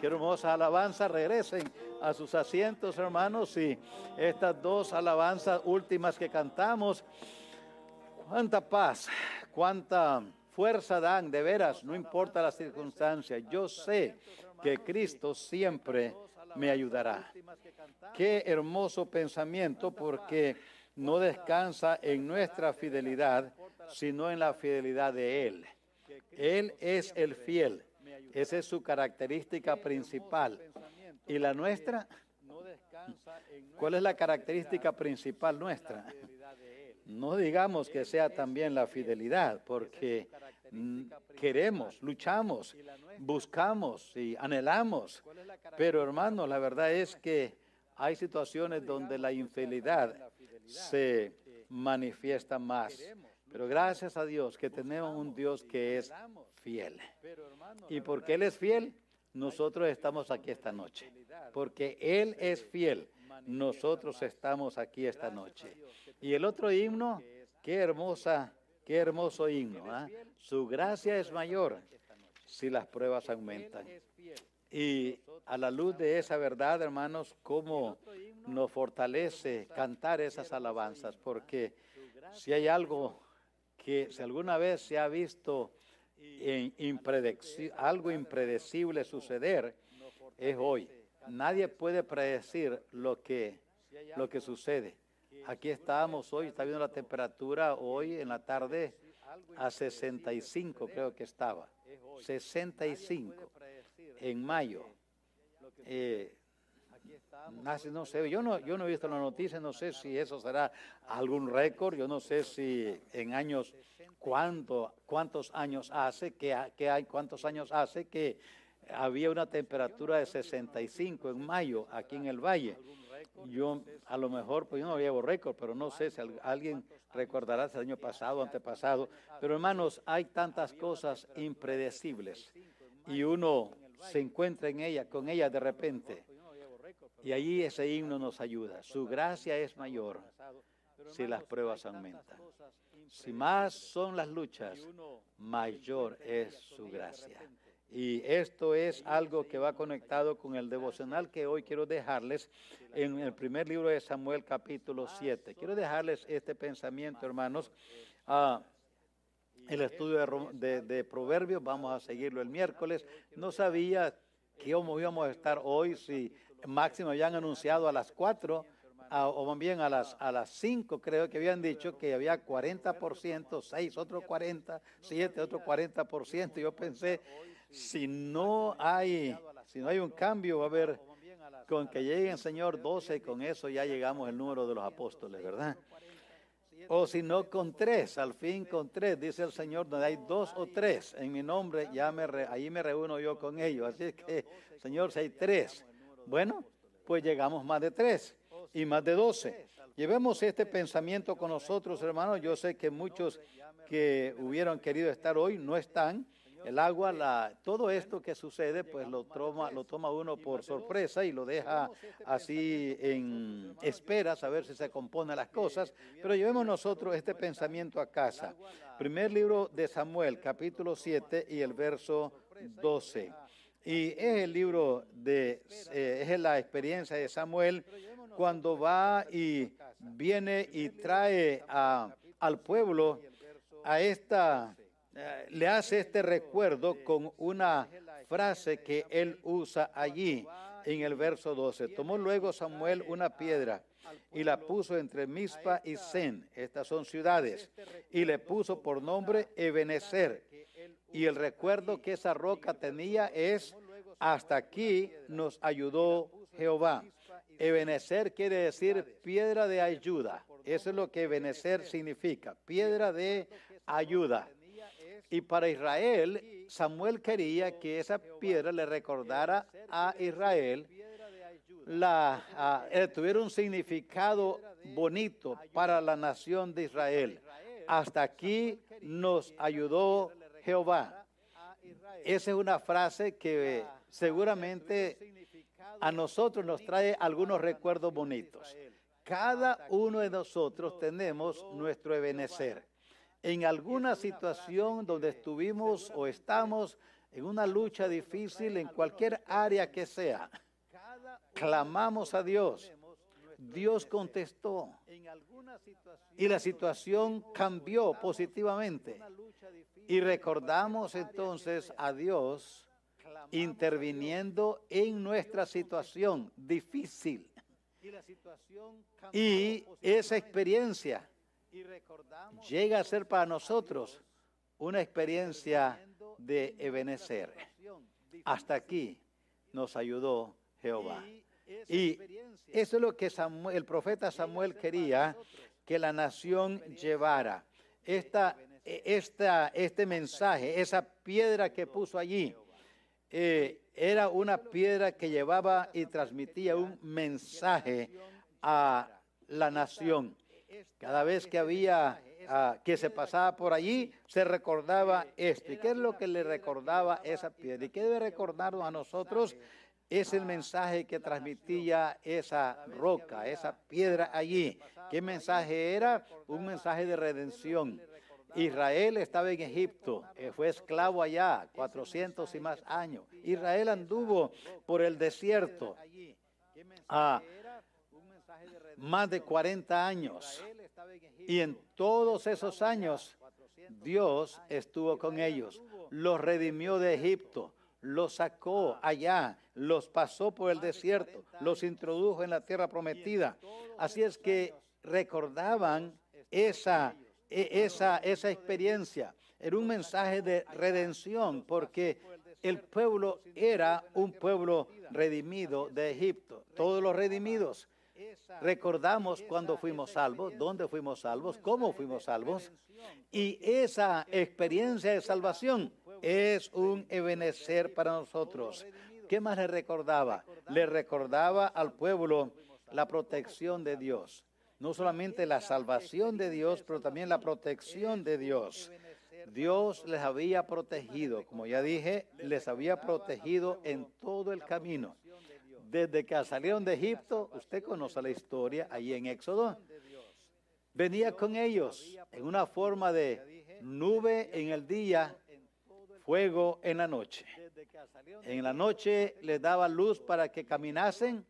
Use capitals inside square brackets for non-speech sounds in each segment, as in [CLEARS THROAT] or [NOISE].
Qué hermosa alabanza. Regresen a sus asientos, hermanos. Y estas dos alabanzas últimas que cantamos, cuánta paz, cuánta fuerza dan, de veras, no importa la circunstancia. Yo sé que Cristo siempre me ayudará. Qué hermoso pensamiento porque no descansa en nuestra fidelidad, sino en la fidelidad de Él. Él es el fiel. Esa es su característica principal. ¿Y la nuestra? ¿Cuál es la característica principal nuestra? No digamos que sea también la fidelidad, porque queremos, luchamos, buscamos y anhelamos. Pero hermano, la verdad es que hay situaciones donde la infidelidad se manifiesta más. Pero gracias a Dios que tenemos un Dios que es fiel. Y porque Él es fiel, nosotros estamos aquí esta noche. Porque Él es fiel, nosotros estamos aquí esta noche. Y el otro himno, qué hermosa, qué hermoso himno. ¿ah? Su gracia es mayor si las pruebas aumentan. Y a la luz de esa verdad, hermanos, cómo nos fortalece cantar esas alabanzas, porque si hay algo que si alguna vez se ha visto algo impredecible suceder, es hoy. Nadie puede predecir lo que, lo que sucede. Aquí estamos hoy, está viendo la temperatura hoy en la tarde a 65 creo que estaba. 65 en mayo. Eh, no sé, yo no, yo no he visto la noticia, no sé si eso será algún récord, yo no sé si en años, cuánto, cuántos años hace, que, que hay, cuántos años hace que había una temperatura de 65 en mayo aquí en el valle. Yo a lo mejor, pues yo no llevo récord, pero no sé si alguien recordará el año pasado, antepasado. Pero hermanos, hay tantas cosas impredecibles y uno se encuentra en ella, con ella de repente. Y allí ese himno nos ayuda. Su gracia es mayor si las pruebas aumentan. Si más son las luchas, mayor es su gracia. Y esto es algo que va conectado con el devocional que hoy quiero dejarles en el primer libro de Samuel capítulo 7. Quiero dejarles este pensamiento, hermanos. Ah, el estudio de, de, Proverbios, vamos a seguirlo el miércoles. No sabía cómo íbamos a estar hoy, si máximo habían anunciado a las 4 o más bien a las, a las 5 creo que habían dicho que había 40%, 6, otro 40, 7, otro 40%. Yo pensé, si no hay, si no hay un cambio, va a haber, con que lleguen, Señor, 12, con eso ya llegamos al número de los apóstoles, ¿verdad? O si no, con tres, al fin con tres, dice el Señor, donde hay dos o tres en mi nombre, ya me ahí me reúno yo con ellos. Así que, Señor, si hay tres, bueno, pues llegamos más de tres y más de doce. Llevemos este pensamiento con nosotros, hermanos. Yo sé que muchos que hubieran querido estar hoy no están el agua, la, todo esto que sucede, pues lo toma, lo toma uno por sorpresa y lo deja así en espera, a ver si se componen las cosas. Pero llevemos nosotros este pensamiento a casa. Primer libro de Samuel, capítulo 7 y el verso 12. Y es el libro de, eh, es la experiencia de Samuel cuando va y viene y trae al pueblo a esta eh, le hace este recuerdo con una frase que él usa allí en el verso 12. Tomó luego Samuel una piedra y la puso entre Mispa y Zen, estas son ciudades, y le puso por nombre Ebenezer. Y el recuerdo que esa roca tenía es, hasta aquí nos ayudó Jehová. Ebenezer quiere decir piedra de ayuda. Eso es lo que Ebenezer significa, piedra de ayuda. Y para Israel, Samuel quería que esa piedra le recordara a Israel, la, eh, tuviera un significado bonito para la nación de Israel. Hasta aquí nos ayudó Jehová. Esa es una frase que seguramente a nosotros nos trae algunos recuerdos bonitos. Cada uno de nosotros tenemos nuestro ebenecer en alguna situación donde estuvimos o estamos en una lucha difícil en cualquier área que sea, clamamos a Dios, Dios contestó y la situación cambió positivamente. Y recordamos entonces a Dios interviniendo en nuestra situación difícil. Y esa experiencia llega a ser para nosotros una experiencia de Ebenezer. Hasta aquí nos ayudó Jehová. Y eso es lo que el profeta Samuel quería que la nación llevara. Esta, esta, este mensaje, esa piedra que puso allí, eh, era una piedra que llevaba y transmitía un mensaje a la nación. Cada vez que había ah, que se pasaba por allí, se recordaba esto. ¿Y qué es lo que le recordaba esa piedra? ¿Y qué debe recordarnos a nosotros? Es el mensaje que transmitía esa roca, esa piedra allí. ¿Qué mensaje era? Un mensaje de redención. Israel estaba en Egipto, eh, fue esclavo allá 400 y más años. Israel anduvo por el desierto a más de 40 años. Y en todos esos años Dios estuvo con ellos, los redimió de Egipto, los sacó allá, los pasó por el desierto, los introdujo en la tierra prometida. Así es que recordaban esa, e, esa, esa experiencia. Era un mensaje de redención porque el pueblo era un pueblo redimido de Egipto. Todos los redimidos. Recordamos cuando fuimos salvos, dónde fuimos salvos, cómo fuimos salvos. Y esa experiencia de salvación es un ebenecer para nosotros. ¿Qué más le recordaba? Le recordaba al pueblo la protección de Dios. No solamente la salvación de Dios, pero también la protección de Dios. Dios les había protegido, como ya dije, les había protegido en todo el camino. Desde que salieron de Egipto, usted conoce la historia ahí en Éxodo, venía con ellos en una forma de nube en el día fuego en la noche. En la noche les daba luz para que caminasen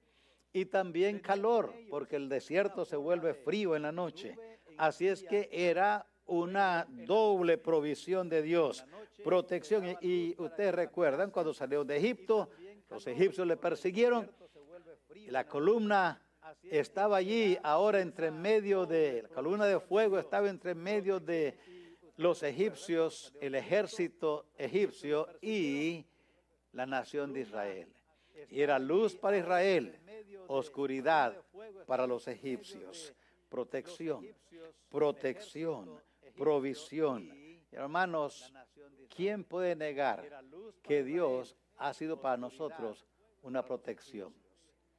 y también calor, porque el desierto se vuelve frío en la noche. Así es que era una doble provisión de Dios, protección. Y ustedes recuerdan cuando salió de Egipto, los egipcios le persiguieron, la columna estaba allí, ahora entre medio de, la columna de fuego estaba entre medio de los egipcios, el ejército egipcio y la nación de Israel. Y era luz para Israel, oscuridad para los egipcios, protección, protección, provisión. Hermanos, ¿quién puede negar que Dios ha sido para nosotros una protección?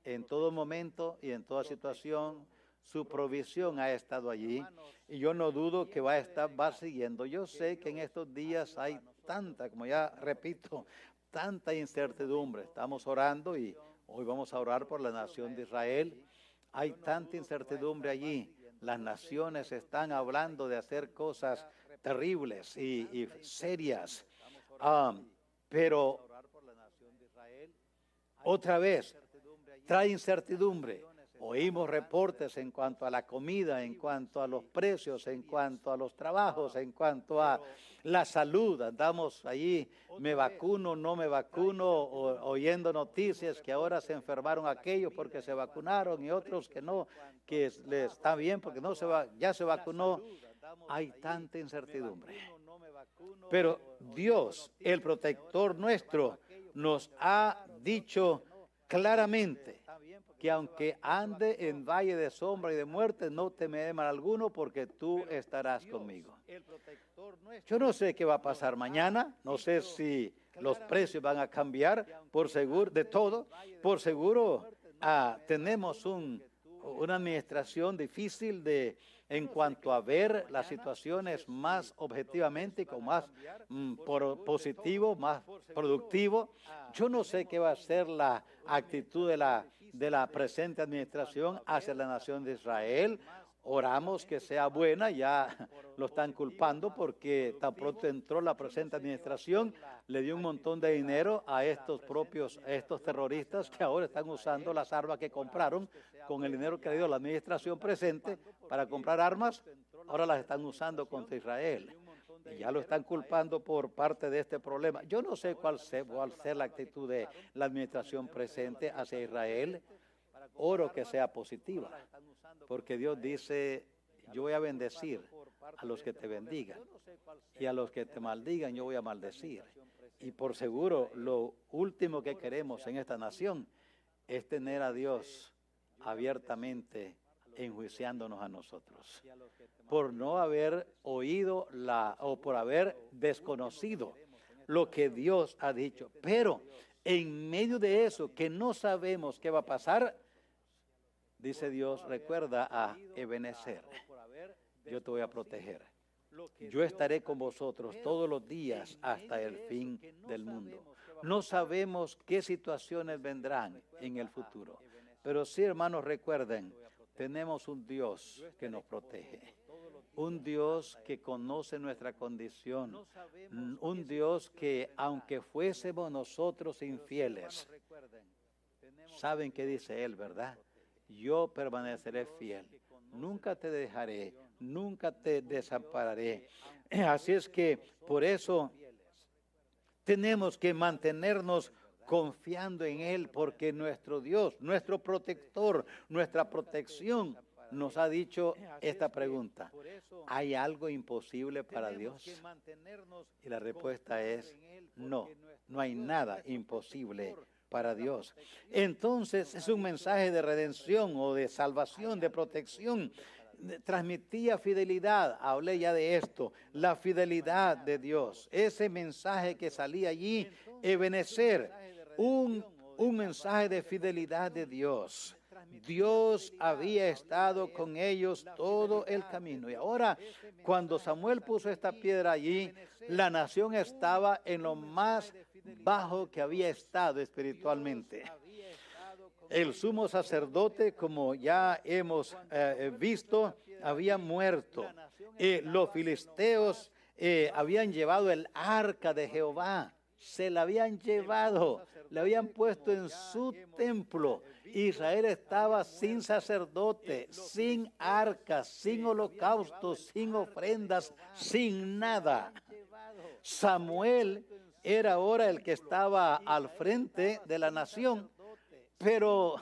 En todo momento y en toda situación, su provisión ha estado allí y yo no dudo que va a estar, va siguiendo. Yo sé que en estos días hay tanta, como ya repito, tanta incertidumbre. Estamos orando y hoy vamos a orar por la nación de Israel. Hay tanta incertidumbre allí. Las naciones están hablando de hacer cosas terribles y, serias. Pero otra vez, trae incertidumbre. Oímos reportes en cuanto a la comida, en cuanto a los precios, en cuanto a los trabajos, en cuanto a la salud. Andamos allí, me vacuno, no me vacuno, oyendo noticias que ahora se enfermaron aquellos porque se vacunaron y otros que no, que les está bien porque no se va, ya se vacunó. Hay tanta incertidumbre. Pero Dios, el protector nuestro, nos ha dicho claramente que aunque ande en valle de sombra y de muerte, no temeré mal alguno porque tú estarás conmigo. Yo no sé qué va a pasar mañana, no sé si los precios van a cambiar, por seguro, de todo, por seguro ah, tenemos un, una administración difícil de en cuanto a ver las situaciones más objetivamente, con más mm, positivo, más productivo. Yo no sé qué va a ser la actitud de la, de la presente administración hacia la nación de Israel Oramos que sea buena, ya lo están culpando porque tan pronto entró la presente administración, le dio un montón de dinero a estos propios, a estos terroristas que ahora están usando las armas que compraron con el dinero que dio la administración presente para comprar armas, ahora las están usando contra Israel. Y ya lo están culpando por parte de este problema. Yo no sé cuál sea, cuál sea la actitud de la administración presente hacia Israel. Oro que sea positiva porque Dios dice, yo voy a bendecir a los que te bendigan y a los que te maldigan yo voy a maldecir. Y por seguro, lo último que queremos en esta nación es tener a Dios abiertamente enjuiciándonos a nosotros por no haber oído la o por haber desconocido lo que Dios ha dicho. Pero en medio de eso que no sabemos qué va a pasar, Dice Dios, recuerda a Ebenezer, yo te voy a proteger. Yo estaré con vosotros todos los días hasta el fin del mundo. No sabemos qué situaciones vendrán en el futuro, pero sí, hermanos, recuerden, tenemos un Dios que nos protege, un Dios que conoce nuestra condición, un Dios que aunque fuésemos nosotros infieles, saben qué dice Él, ¿verdad? Yo permaneceré fiel. Nunca te dejaré, nunca te desampararé. [CLEARS THROAT] Así es que por eso tenemos que mantenernos confiando en Él, porque nuestro Dios, nuestro protector, nuestra protección, nos ha dicho esta pregunta. ¿Hay algo imposible para Dios? Y la respuesta es no, no hay nada imposible para Dios. Entonces es un mensaje de redención o de salvación, de protección. Transmitía fidelidad, hablé ya de esto, la fidelidad de Dios. Ese mensaje que salía allí, Ebenecer, un, un mensaje de fidelidad de Dios. Dios había estado con ellos todo el camino. Y ahora, cuando Samuel puso esta piedra allí, la nación estaba en lo más bajo que había estado espiritualmente. El sumo sacerdote, como ya hemos eh, visto, había muerto. Eh, los filisteos eh, habían llevado el arca de Jehová, se la habían llevado, la habían puesto en su templo. Israel estaba sin sacerdote, sin arca, sin holocaustos, sin ofrendas, sin nada. Samuel era ahora el que estaba al frente de la nación, pero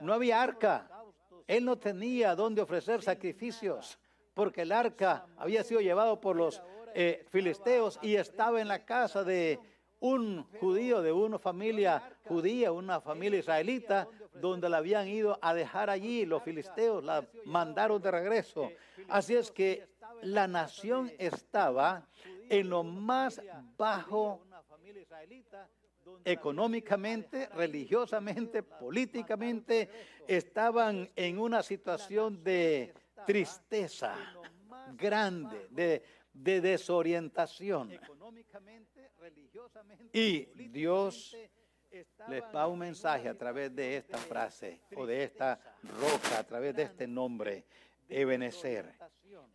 no había arca. Él no tenía dónde ofrecer sacrificios, porque el arca había sido llevado por los eh, filisteos y estaba en la casa de un judío, de una familia judía, una familia israelita, donde la habían ido a dejar allí. Los filisteos la mandaron de regreso. Así es que la nación estaba en lo más bajo económicamente, religiosamente, políticamente, estaban en una situación de tristeza grande, de, de desorientación. Y Dios les da un mensaje a través de esta frase o de esta roca, a través de este nombre, Ebenezer,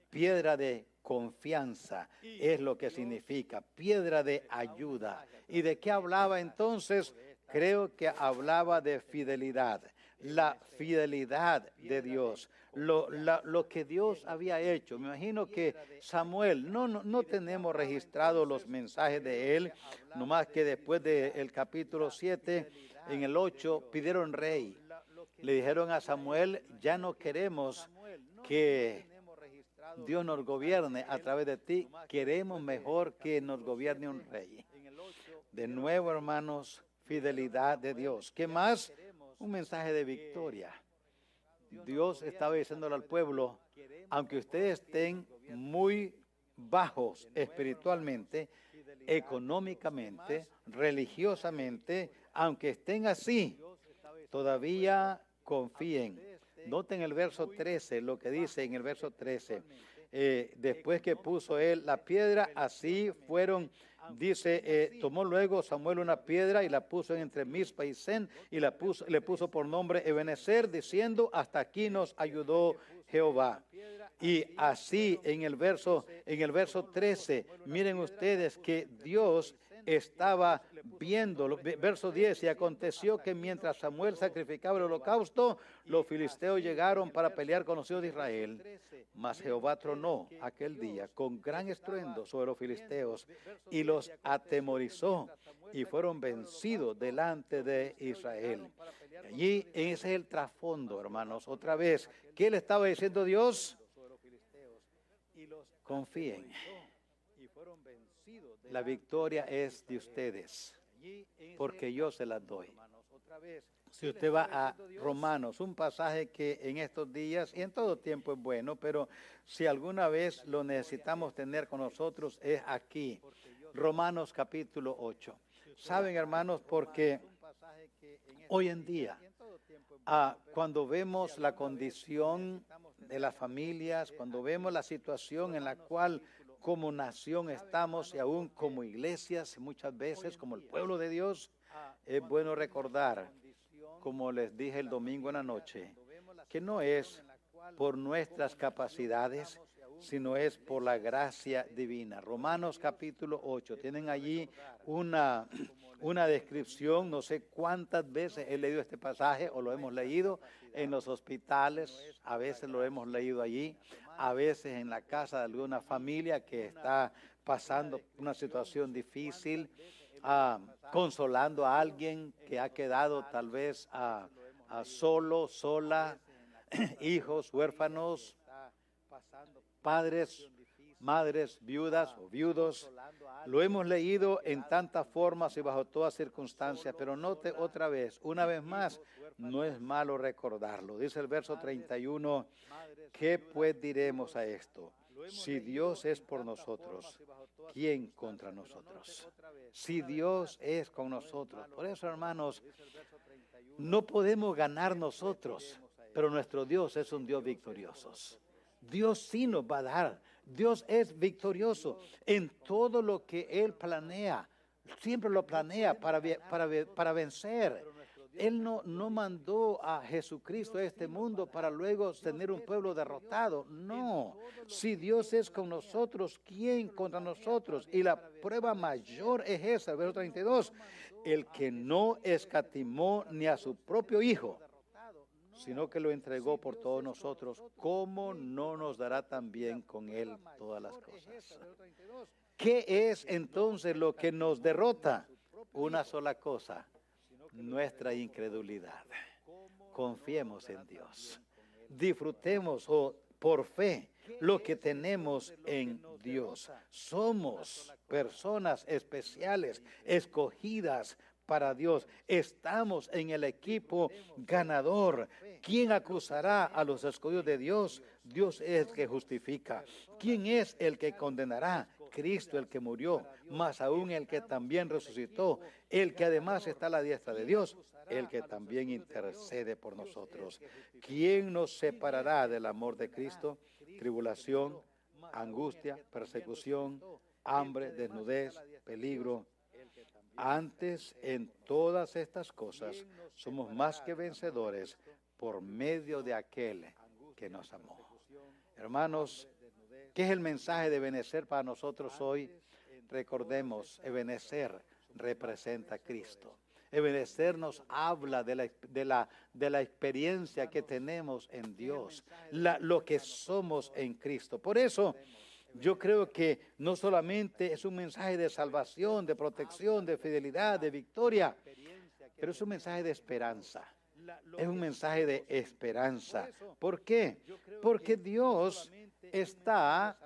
piedra de confianza es lo que significa, piedra de ayuda. ¿Y de qué hablaba entonces? Creo que hablaba de fidelidad, la fidelidad de Dios, lo, lo que Dios había hecho. Me imagino que Samuel, no, no, no tenemos registrados los mensajes de él, nomás que después del capítulo 7, en el 8, pidieron rey. Le dijeron a Samuel, ya no queremos que Dios nos gobierne a través de ti, queremos mejor que nos gobierne un rey. De nuevo, hermanos, fidelidad de Dios. ¿Qué más? Un mensaje de victoria. Dios estaba diciéndole al pueblo, aunque ustedes estén muy bajos espiritualmente, económicamente, religiosamente, aunque estén así, todavía confíen Noten el verso 13, lo que dice en el verso 13. Eh, después que puso él la piedra, así fueron, dice, eh, tomó luego Samuel una piedra y la puso entre Mispa y Zen y la puso, le puso por nombre Ebenezer, diciendo, hasta aquí nos ayudó Jehová. Y así en el verso en el verso 13, miren ustedes que Dios estaba viendo, verso 10, y aconteció que mientras Samuel sacrificaba el holocausto, los filisteos llegaron para pelear con los hijos de Israel. Mas Jehová tronó aquel día con gran estruendo sobre los filisteos y los atemorizó y fueron vencidos delante de Israel. Allí ese es el trasfondo, hermanos. Otra vez, ¿qué le estaba diciendo Dios? Confíen. La victoria es de ustedes, porque yo se las doy. Si usted va a Romanos, un pasaje que en estos días y en todo tiempo es bueno, pero si alguna vez lo necesitamos tener con nosotros es aquí, Romanos capítulo 8. Saben, hermanos, porque hoy en día, ah, cuando vemos la condición de las familias, cuando vemos la situación en la cual como nación estamos y aún como iglesias, muchas veces como el pueblo de Dios, es bueno recordar, como les dije el domingo en la noche, que no es por nuestras capacidades, sino es por la gracia divina. Romanos capítulo 8, tienen allí una, una descripción, no sé cuántas veces he leído este pasaje o lo hemos leído en los hospitales, a veces lo hemos leído allí, a veces en la casa de alguna familia que está pasando una situación difícil, ah, consolando a alguien que ha quedado tal vez a solo, sola, [CLEARS THROAT] hijos, huérfanos, padres, madres, viudas o viudos. Lo hemos leído en tantas formas y bajo todas circunstancias, pero note otra vez, una vez más, no es malo recordarlo. Dice el verso 31, ¿qué pues diremos a esto? Si Dios es por nosotros, ¿quién contra nosotros? Si Dios es con nosotros. Por eso, hermanos, no podemos ganar nosotros, pero nuestro Dios es un Dios victorioso. Dios sí nos va a dar. Dios es victorioso en todo lo que Él planea. Siempre lo planea para, para, para vencer. Él no, no mandó a Jesucristo a este mundo para luego tener un pueblo derrotado. No. Si Dios es con nosotros, ¿quién contra nosotros? Y la prueba mayor es esa, verso 32. El que no escatimó ni a su propio Hijo, sino que lo entregó por todos nosotros, ¿cómo no nos dará también con Él todas las cosas? ¿Qué es entonces lo que nos derrota? Una sola cosa, nuestra incredulidad. Confiemos en Dios. Disfrutemos por fe lo que tenemos en Dios. Somos personas especiales, escogidas para Dios. Estamos en el equipo ganador. ¿Quién acusará a los escogidos de Dios? Dios es el que justifica. ¿Quién es el que condenará? Cristo el que murió, más aún el que también resucitó, el que además está a la diestra de Dios, el que también intercede por nosotros. ¿Quién nos separará del amor de Cristo? Tribulación, angustia, persecución, hambre, desnudez, peligro, antes, en todas estas cosas, somos más que vencedores por medio de aquel que nos amó. Hermanos, ¿qué es el mensaje de Benecer para nosotros hoy? Recordemos, Ebenecer representa a Cristo. Ebenecer nos habla de la, de la, de la experiencia que tenemos en Dios, lo que somos en Cristo. Por eso, yo creo que no solamente es un mensaje de salvación, de protección, de fidelidad, de victoria, pero es un mensaje de esperanza. Es un mensaje de esperanza. ¿Por qué? Porque Dios está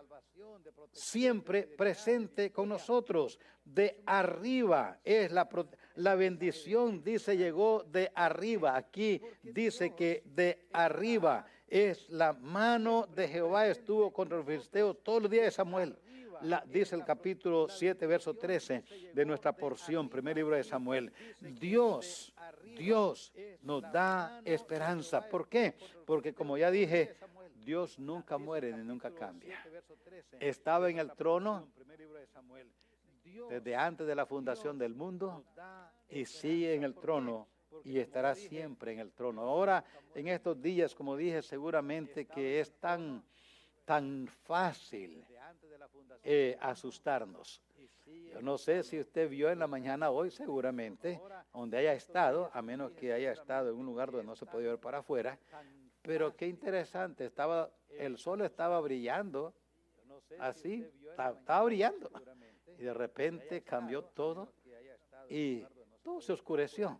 siempre presente con nosotros. De arriba es la, la bendición, dice, llegó de arriba. Aquí dice que de arriba es la mano de Jehová estuvo contra los filisteos todos los días de Samuel. Dice el capítulo 7, verso 13 de nuestra porción, primer libro de Samuel. Dios, Dios nos da esperanza. ¿Por qué? Porque como ya dije, Dios nunca muere ni nunca cambia. Estaba en el trono desde antes de la fundación del mundo y sigue en el trono y estará siempre en el trono. Ahora, en estos días, como dije, seguramente que es tan, tan fácil eh, asustarnos. Yo no sé si usted vio en la mañana hoy, seguramente, donde haya estado, a menos que haya estado en un lugar donde no se podía ver para afuera, pero qué interesante, estaba, el sol estaba brillando, así, estaba brillando, y de repente cambió todo y todo se oscureció,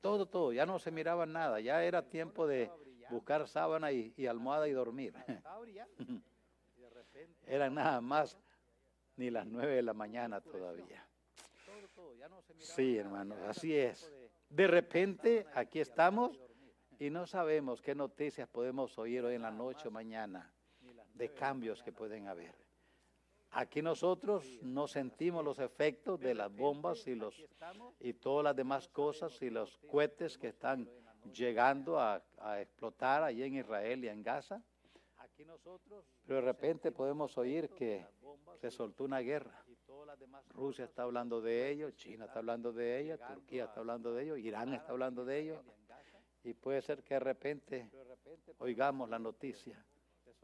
todo, todo, ya no se miraba nada, ya era tiempo de buscar sábana y, y almohada y dormir. [LAUGHS] Eran nada más ni las nueve de la mañana todavía. Sí, hermanos, así es. De repente, aquí estamos y no sabemos qué noticias podemos oír hoy en la noche o mañana de cambios que pueden haber. Aquí nosotros no sentimos los efectos de las bombas y, los, y todas las demás cosas y los cohetes que están llegando a, a explotar allí en Israel y en Gaza. Pero de repente podemos oír que se soltó una guerra. Rusia está hablando de ello, China está hablando de ella, Turquía está hablando de ello, Irán está hablando de ello. Y puede ser que de repente oigamos la noticia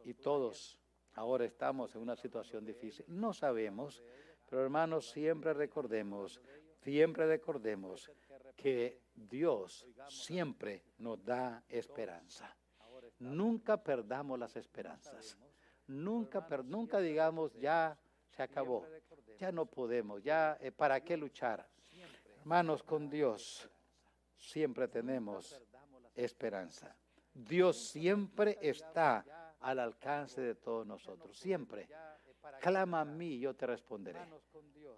y todos ahora estamos en una situación difícil. No sabemos, pero hermanos, siempre recordemos, siempre recordemos que Dios siempre nos da esperanza. Nunca perdamos las esperanzas. Nunca, nunca digamos, ya se acabó, ya no podemos, ya, eh, ¿para qué luchar? Hermanos, con Dios siempre tenemos esperanza. Dios siempre está al alcance de todos nosotros, siempre. Clama a mí, yo te responderé.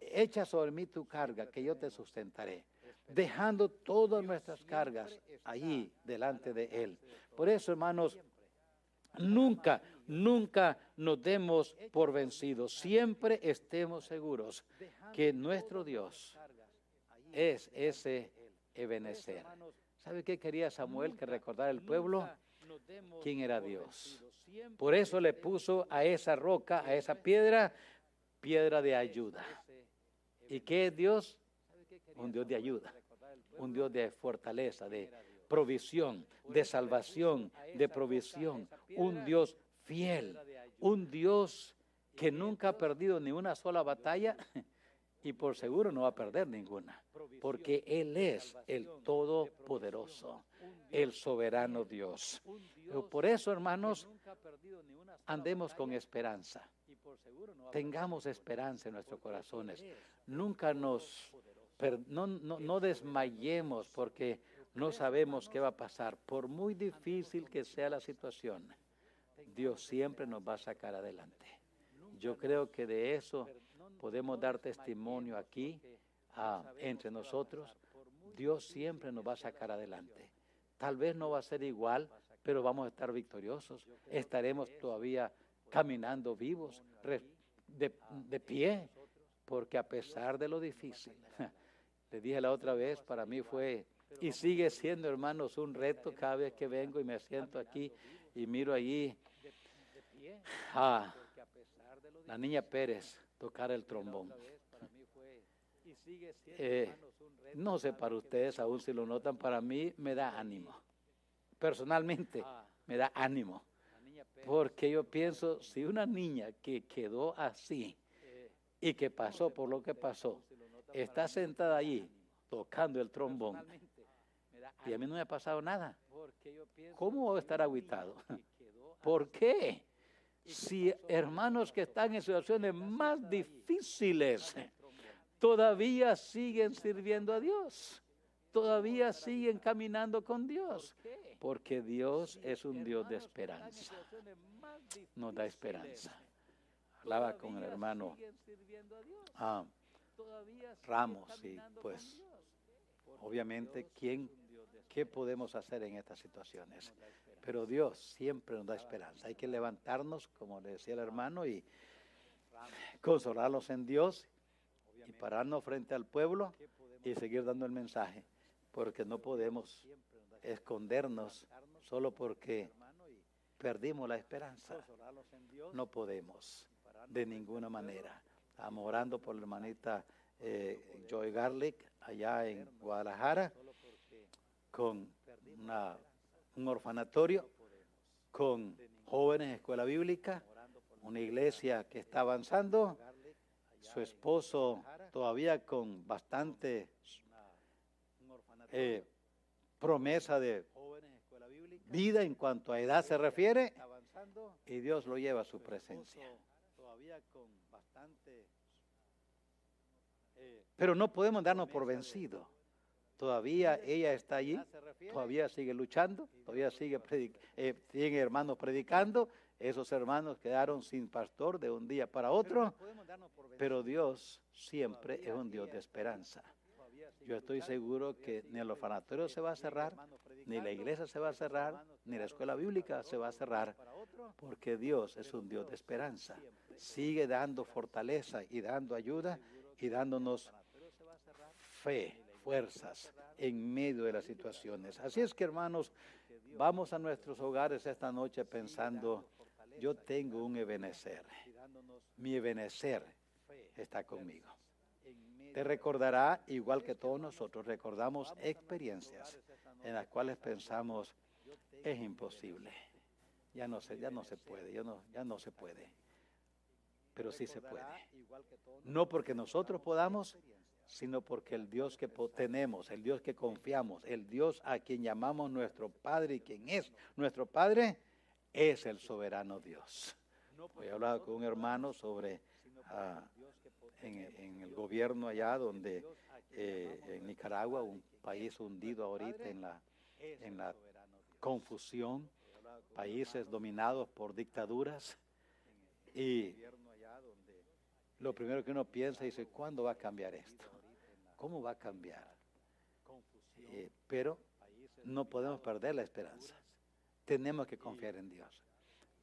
Echa sobre mí tu carga, que yo te sustentaré, dejando todas nuestras cargas allí delante de Él. Por eso, hermanos, nunca, nunca nos demos por vencidos. Siempre estemos seguros que nuestro Dios es ese Ebenezer. ¿Sabe qué quería Samuel que recordara el pueblo? ¿Quién era Dios? Por eso le puso a esa roca, a esa piedra, piedra de ayuda. ¿Y qué es Dios? Un Dios de ayuda, un Dios de fortaleza, de provisión, de salvación, de provisión, un Dios fiel, un Dios que nunca ha perdido ni una sola batalla [LAUGHS] y por seguro no va a perder ninguna, porque Él es el Todopoderoso, el soberano Dios. por eso, hermanos, andemos con esperanza. Tengamos esperanza en nuestros corazones. Nunca nos, no, no desmayemos porque no sabemos qué va a pasar. Por muy difícil que sea la situación, Dios siempre nos va a sacar adelante. Yo creo que de eso podemos dar testimonio aquí ah, entre nosotros. Dios siempre nos va a sacar adelante. Tal vez no va a ser igual, pero vamos a estar victoriosos. Estaremos todavía caminando vivos, de, de pie, porque a pesar de lo difícil, [LAUGHS] le dije la otra vez, para mí fue y sigue siendo, hermanos, un reto cada vez que vengo y me siento aquí y miro allí a la niña Pérez tocar el trombón. Eh, no sé para ustedes, aún si lo notan, para mí me da ánimo. Personalmente me da ánimo. Porque yo pienso, si una niña que quedó así y que pasó por lo que pasó, está sentada allí tocando el trombón, y a mí no me ha pasado nada. ¿Cómo voy a estar aguitado? [LAUGHS] ¿Por qué? Si hermanos que están en situaciones más difíciles todavía siguen sirviendo a Dios, todavía siguen caminando con Dios, porque Dios es un Dios de esperanza, nos da esperanza. Hablaba con el hermano ah, Ramos y pues obviamente quién ¿Qué podemos hacer en estas situaciones? Pero Dios siempre nos da esperanza. Hay que levantarnos, como le decía el hermano, y consolarlos en Dios y pararnos frente al pueblo y seguir dando el mensaje, porque no podemos escondernos solo porque perdimos la esperanza. No podemos, de ninguna manera. Estamos orando por la hermanita eh, Joy Garlic allá en Guadalajara con un orfanatorio, con jóvenes, escuela bíblica, una iglesia que está avanzando, su esposo todavía con bastante eh, promesa de vida en cuanto a edad se refiere, y Dios lo lleva a su presencia. Pero no podemos darnos por vencido. Todavía ella está allí, todavía sigue luchando, todavía sigue eh, sigue hermanos predicando. Esos hermanos quedaron sin pastor de un día para otro, pero Dios siempre es un Dios de esperanza. Yo estoy seguro que ni el orfanatorio se va a cerrar, ni la iglesia se va a cerrar, ni la escuela bíblica se va a cerrar, porque Dios es un Dios de esperanza. Sigue dando fortaleza y dando ayuda y dándonos fe, fuerzas en medio de las situaciones. Así es que hermanos, vamos a nuestros hogares esta noche pensando, yo tengo un ebenecer. Mi ebenecer está conmigo. Te recordará, igual que todos nosotros, recordamos experiencias en las cuales pensamos, es imposible. Ya no se, ya no se puede, ya no, ya no se puede. Pero sí se puede. No porque nosotros podamos, sino porque el Dios que tenemos, el Dios que confiamos, el Dios a quien llamamos nuestro Padre y quien es nuestro Padre, es el soberano Dios. Hoy he hablado con un hermano sobre ah, en, el gobierno allá donde eh, en Nicaragua, un país hundido ahorita en la, en la confusión, países dominados por dictaduras y lo primero que uno piensa es, ¿cuándo va a cambiar esto? ¿Cómo va a cambiar? Eh, pero no podemos perder la esperanza. Tenemos que confiar en Dios.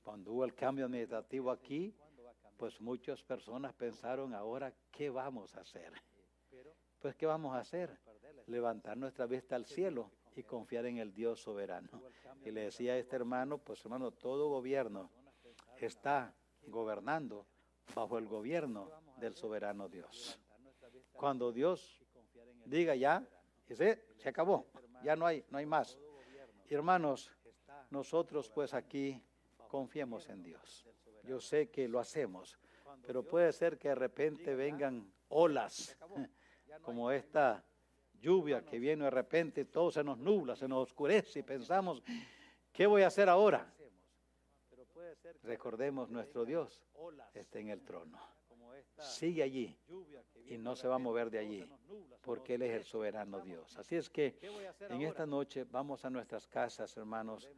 Cuando hubo el cambio administrativo aquí, pues muchas personas pensaron ahora, ¿qué vamos a hacer? Pues ¿qué vamos a hacer? Levantar nuestra vista al cielo y confiar en el Dios soberano. Y le decía a este hermano, pues hermano, todo gobierno está gobernando bajo el gobierno del soberano Dios. Cuando Dios diga ya, se, se acabó, ya no hay, no hay más. hermanos, nosotros pues aquí confiemos en Dios. Yo sé que lo hacemos, pero puede ser que de repente vengan olas [LAUGHS] como esta lluvia que viene de repente, todo se nos nubla, se nos oscurece y pensamos, ¿qué voy a hacer ahora? Recordemos, nuestro Dios está en el trono. Sigue allí y no se va a mover de allí, porque Él es el soberano Dios. Así es que en esta noche vamos a nuestras casas, hermanos,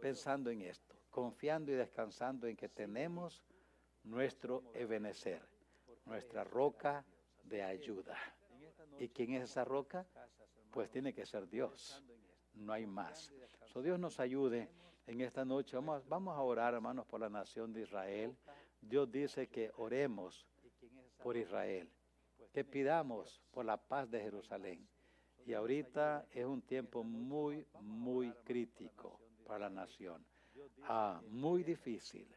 pensando en esto, confiando y descansando en que tenemos nuestro ebenecer, nuestra roca de ayuda. ¿Y quién es esa roca? Pues tiene que ser Dios. No hay más. So Dios nos ayude en esta noche. Vamos, vamos a orar, hermanos, por la nación de Israel. Dios dice que oremos por Israel, que pidamos por la paz de Jerusalén. Y ahorita es un tiempo muy, muy crítico para la nación. Ah, muy difícil.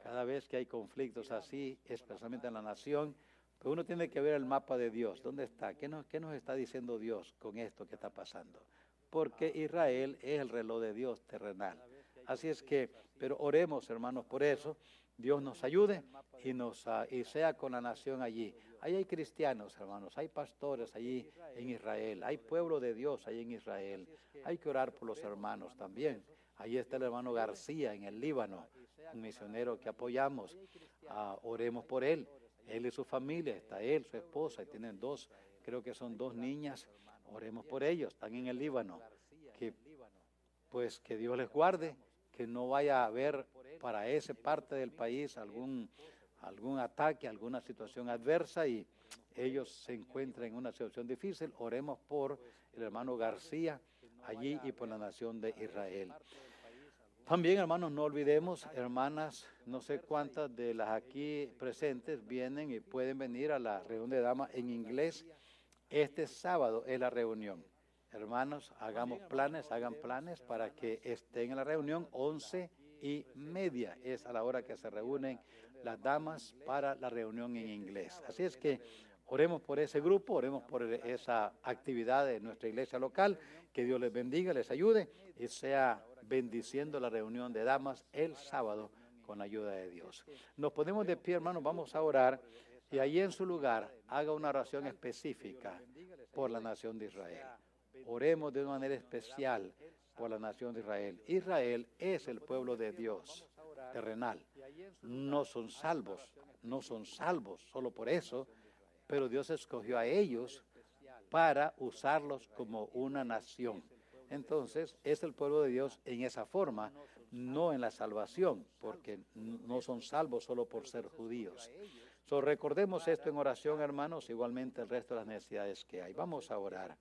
Cada vez que hay conflictos así, especialmente en la nación, pues uno tiene que ver el mapa de Dios. ¿Dónde está? ¿Qué nos, ¿Qué nos está diciendo Dios con esto que está pasando? Porque Israel es el reloj de Dios terrenal. Así es que, pero oremos, hermanos, por eso. Dios nos ayude y, nos, ah, y sea con la nación allí. Ahí hay cristianos, hermanos, hay pastores allí en Israel, hay pueblo de Dios allí en Israel. Hay que orar por los hermanos también. Ahí está el hermano García en el Líbano, un misionero que apoyamos. Ah, oremos por él. Él y su familia, está él, su esposa, y tienen dos, creo que son dos niñas. Oremos por ellos, están en el Líbano. Que, pues que Dios les guarde, que no vaya a haber para esa parte del país algún, algún ataque, alguna situación adversa y ellos se encuentran en una situación difícil. Oremos por el hermano García allí y por la nación de Israel. También, hermanos, no olvidemos, hermanas, no sé cuántas de las aquí presentes vienen y pueden venir a la reunión de damas en inglés. Este sábado es la reunión. Hermanos, hagamos planes, hagan planes para que estén en la reunión 11 y media es a la hora que se reúnen las damas para la reunión en inglés. Así es que Oremos por ese grupo, oremos por esa actividad de nuestra iglesia local. Que Dios les bendiga, les ayude y sea bendiciendo la reunión de damas el sábado con la ayuda de Dios. Nos ponemos de pie, hermanos, vamos a orar y ahí en su lugar haga una oración específica por la nación de Israel. Oremos de una manera especial por la nación de Israel. Israel es el pueblo de Dios terrenal. No son salvos, no son salvos solo por eso, pero Dios escogió a ellos para usarlos como una nación. Entonces, es el pueblo de Dios en esa forma, no en la salvación, porque no son salvos solo por ser judíos. So, recordemos esto en oración, hermanos, igualmente el resto de las necesidades que hay. Vamos a orar.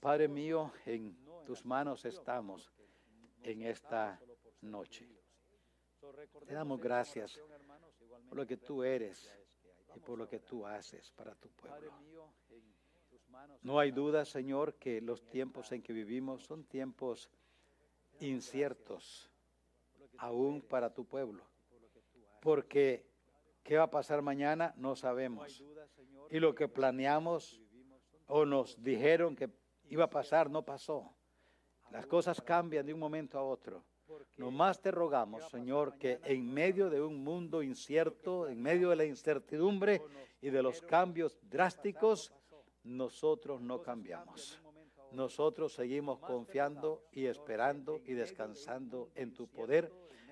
Padre mío, en tus manos estamos en esta noche. Te damos gracias por lo que tú eres y por lo que tú haces para tu pueblo. No hay duda, Señor, que los tiempos en que vivimos son tiempos inciertos, aún para tu pueblo, porque qué va a pasar mañana no sabemos. Y lo que planeamos o nos dijeron que iba a pasar no pasó. Las cosas cambian de un momento a otro. Nomás te rogamos, Señor, que en medio de un mundo incierto, en medio de la incertidumbre y de los cambios drásticos, nosotros no cambiamos. Nosotros seguimos confiando y esperando y descansando en tu poder,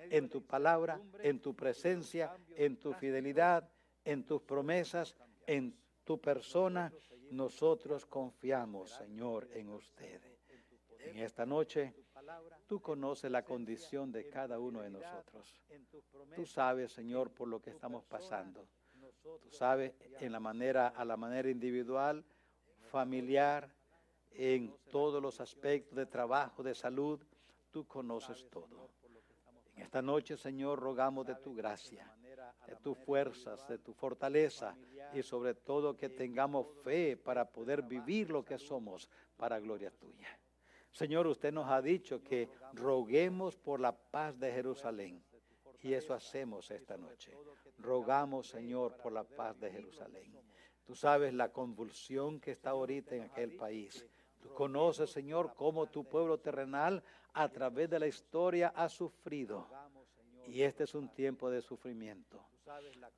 en tu palabra, en tu presencia, en tu fidelidad, en tus promesas, en tu persona. Nosotros confiamos, Señor, en usted. En esta noche Tú conoces la condición de cada uno de nosotros. Tú sabes, Señor, por lo que estamos pasando. Tú sabes en la manera, a la manera individual, familiar, en todos los aspectos de trabajo, de salud. Tú conoces todo. En esta noche, Señor, rogamos de tu gracia, de tus fuerzas, de tu fortaleza y sobre todo que tengamos fe para poder vivir lo que somos para gloria tuya. Señor, usted nos ha dicho que roguemos por la paz de Jerusalén. Y eso hacemos esta noche. Rogamos, Señor, por la paz de Jerusalén. Tú sabes la convulsión que está ahorita en aquel país. Tú conoces, Señor, cómo tu pueblo terrenal a través de la historia ha sufrido. Y este es un tiempo de sufrimiento.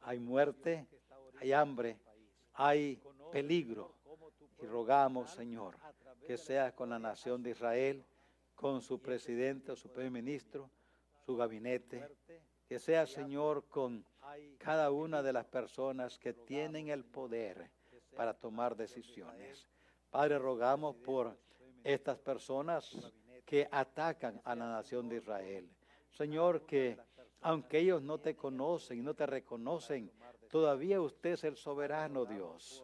Hay muerte, hay hambre, hay peligro. Y rogamos, Señor, que sea con la nación de Israel, con su presidente o su primer ministro, su gabinete, que sea, Señor, con cada una de las personas que tienen el poder para tomar decisiones. Padre, rogamos por estas personas que atacan a la nación de Israel. Señor, que aunque ellos no te conocen y no te reconocen, todavía usted es el soberano Dios.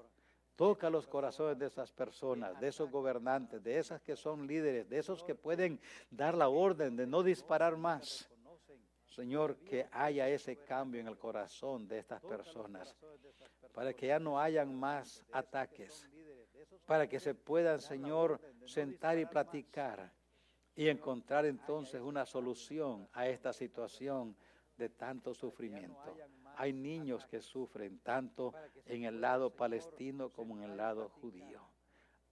Toca los corazones de esas personas, de esos gobernantes, de esas que son líderes, de esos que pueden dar la orden de no disparar más. Señor, que haya ese cambio en el corazón de estas personas, para que ya no hayan más ataques, para que se puedan, Señor, sentar y platicar y encontrar entonces una solución a esta situación de tanto sufrimiento. Hay niños que sufren tanto en el lado palestino como en el lado judío.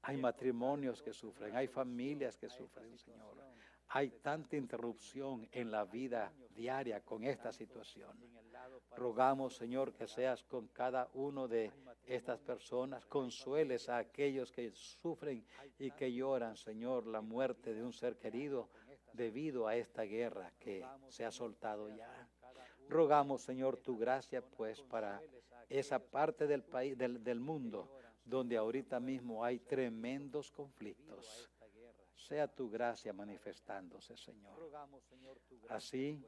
Hay matrimonios que sufren, hay familias que sufren, Señor. Hay tanta interrupción en la vida diaria con esta situación. Rogamos, Señor, que seas con cada uno de estas personas, consueles a aquellos que sufren y que lloran, Señor, la muerte de un ser querido debido a esta guerra que se ha soltado ya. Rogamos, Señor, tu gracia, pues, para esa parte del país, del, del mundo, donde ahorita mismo hay tremendos conflictos. Sea tu gracia manifestándose, Señor. Así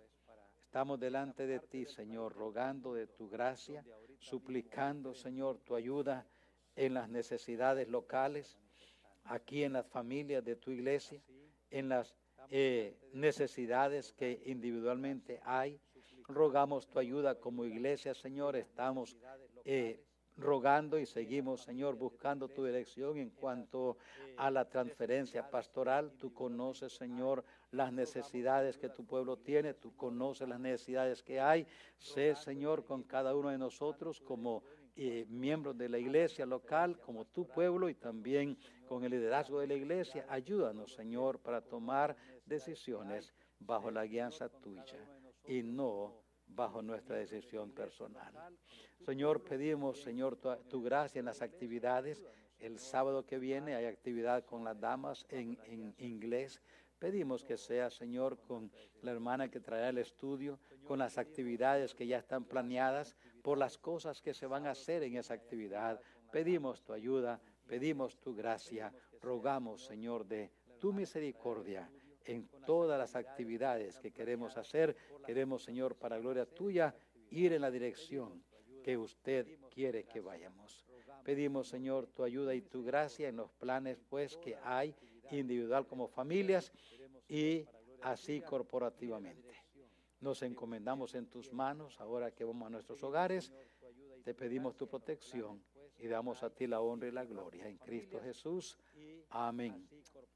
estamos delante de ti, Señor, rogando de tu gracia, suplicando, Señor, tu ayuda en las necesidades locales, aquí en las familias de tu iglesia, en las eh, necesidades que individualmente hay Rogamos tu ayuda como iglesia, Señor. Estamos eh, rogando y seguimos, Señor, buscando tu dirección en cuanto a la transferencia pastoral. Tú conoces, Señor, las necesidades que tu pueblo tiene. Tú conoces las necesidades que hay. Sé, Señor, con cada uno de nosotros como eh, miembros de la iglesia local como tu pueblo y también con el liderazgo de la iglesia. Ayúdanos, Señor, para tomar decisiones bajo la guianza tuya y no bajo nuestra decisión personal. Señor, pedimos, Señor, tu, gracia en las actividades. El sábado que viene hay actividad con las damas en, en inglés. Pedimos que sea, Señor, con la hermana que traerá el estudio, con las actividades que ya están planeadas, por las cosas que se van a hacer en esa actividad. Pedimos tu ayuda, pedimos tu gracia, rogamos, Señor, de tu misericordia en todas las actividades que queremos hacer. Queremos, Señor, para gloria tuya, ir en la dirección que usted quiere que vayamos. Pedimos, Señor, tu ayuda y tu gracia en los planes, pues, que hay individual como familias y así corporativamente. Nos encomendamos en tus manos ahora que vamos a nuestros hogares. Te pedimos tu protección y damos a ti la honra y la gloria en Cristo Jesús. Amén.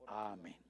Amén.